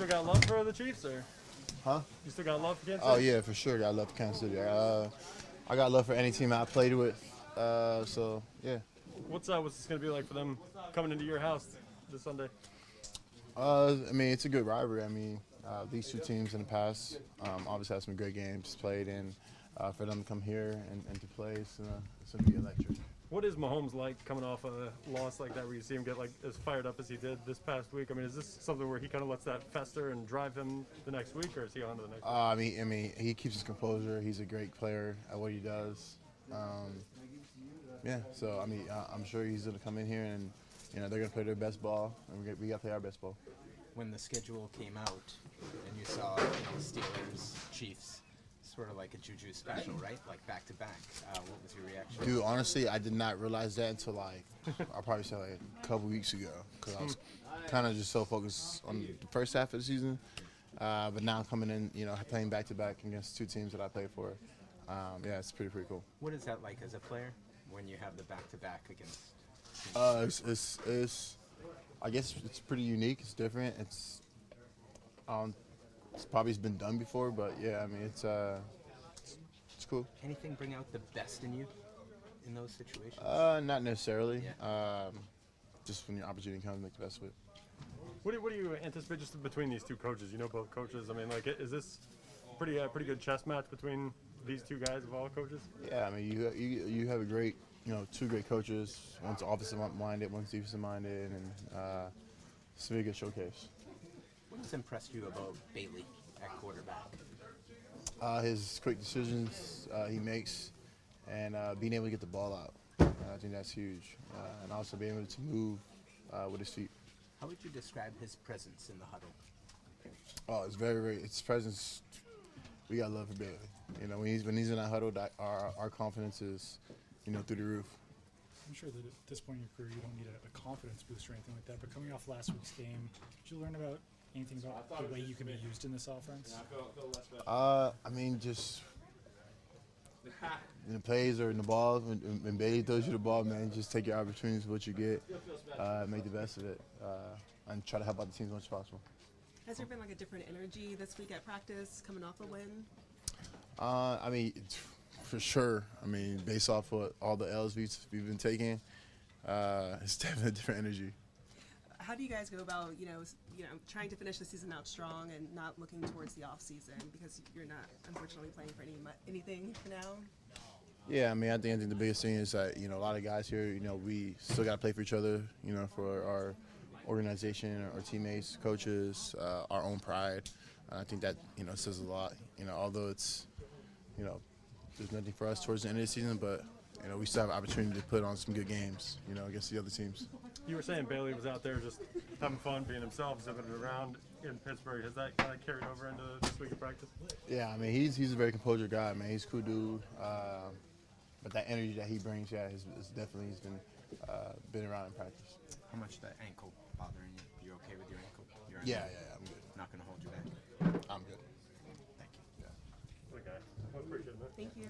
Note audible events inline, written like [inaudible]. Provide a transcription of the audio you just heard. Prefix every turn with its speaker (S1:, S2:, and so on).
S1: still got love for the Chiefs, or
S2: Huh?
S1: you still got love for Kansas? City?
S2: Oh yeah, for sure. I got love for Kansas City. Uh, I got love for any team I played with. Uh, so yeah.
S1: What's uh, what's this gonna be like for them coming into your house this Sunday?
S2: Uh, I mean, it's a good rivalry. I mean, uh, these two teams in the past um, obviously had some great games played, and uh, for them to come here and, and to play, it's, uh, it's gonna be electric.
S1: What is Mahomes like coming off a loss like that, where you see him get like as fired up as he did this past week? I mean, is this something where he kind of lets that fester and drive him the next week, or is he on to the next?
S2: Uh, I mean, I mean, he keeps his composure. He's a great player at what he does. Um, yeah, so I mean, I- I'm sure he's gonna come in here and you know they're gonna play their best ball, and we got, we got to play our best ball.
S3: when the schedule came out and you saw you know, Steelers, Chiefs, sort of like a juju special, right? Like back to back. What was your reaction?
S2: Dude, honestly, I did not realize that until like I probably said like a couple weeks ago because I was kind of just so focused on the first half of the season. Uh, but now coming in, you know, playing back to back against two teams that I play for, um, yeah, it's pretty pretty cool.
S3: What is that like as a player when you have the back to back against?
S2: Uh, it's, it's, it's, I guess it's pretty unique. It's different. It's, um, it's probably been done before, but yeah, I mean, it's, uh, it's, it's cool.
S3: Anything bring out the best in you in those situations?
S2: Uh, not necessarily.
S3: Yeah.
S2: Um, just when your opportunity comes, make the best of it.
S1: What do, what do you anticipate just between these two coaches? You know both coaches. I mean, like, is this pretty uh, pretty good chess match between these two guys of all coaches?
S2: Yeah, I mean, you you you have a great, you know, two great coaches. One's offensive minded, one's defensive minded, and uh, it's a really good showcase.
S3: What has impressed you about Bailey at quarterback?
S2: Uh, his quick decisions uh, he makes, and uh, being able to get the ball out. Uh, I think that's huge, uh, and also being able to move uh, with his feet.
S3: How would you describe his presence in the huddle?
S2: Oh, it's very, very. Its presence. We got love for Bailey. You know, when he's when he's in that huddle, that our our confidence is, you know, through the roof.
S4: I'm sure that at this point in your career, you don't need a, a confidence boost or anything like that. But coming off last week's game, did you learn about anything about the way you can be used in this offense?
S2: Uh, I mean, just in the plays or in the balls, when, when Bailey throws you the ball, man, just take your opportunities, what you get, uh, make the best of it, uh, and try to help out the team as much as possible.
S5: Has there been like a different energy this week at practice coming off a win?
S2: Uh, I mean, for sure. I mean, based off of all the L's we've, we've been taking, uh, [laughs] it's definitely a different energy.
S5: How do you guys go about, you know, you know, trying to finish the season out strong and not looking towards the off season because you're not unfortunately playing for any anything for now?
S2: Yeah, I mean, I think, I think the biggest thing is that you know a lot of guys here, you know, we still got to play for each other, you know, for our organization, our teammates, coaches, uh, our own pride. I think that you know says a lot. You know, although it's you know there's nothing for us towards the end of the season, but you know we still have opportunity to put on some good games, you know, against the other teams.
S1: You were saying Bailey was out there just having fun, being himself, zipping it around in Pittsburgh. Has that kind of carried over into this week of practice?
S2: Yeah, I mean he's he's a very composed guy, man. He's a cool dude. Um, but that energy that he brings, yeah, is, is definitely he's been uh, been around in practice.
S3: How much that ankle bothering you? You okay with your ankle? You're
S2: Yeah, yeah, yeah I'm good.
S3: Not going to hold you back.
S2: I'm good.
S3: Thank you.
S1: Okay. I appreciate it, man.
S5: Thank you.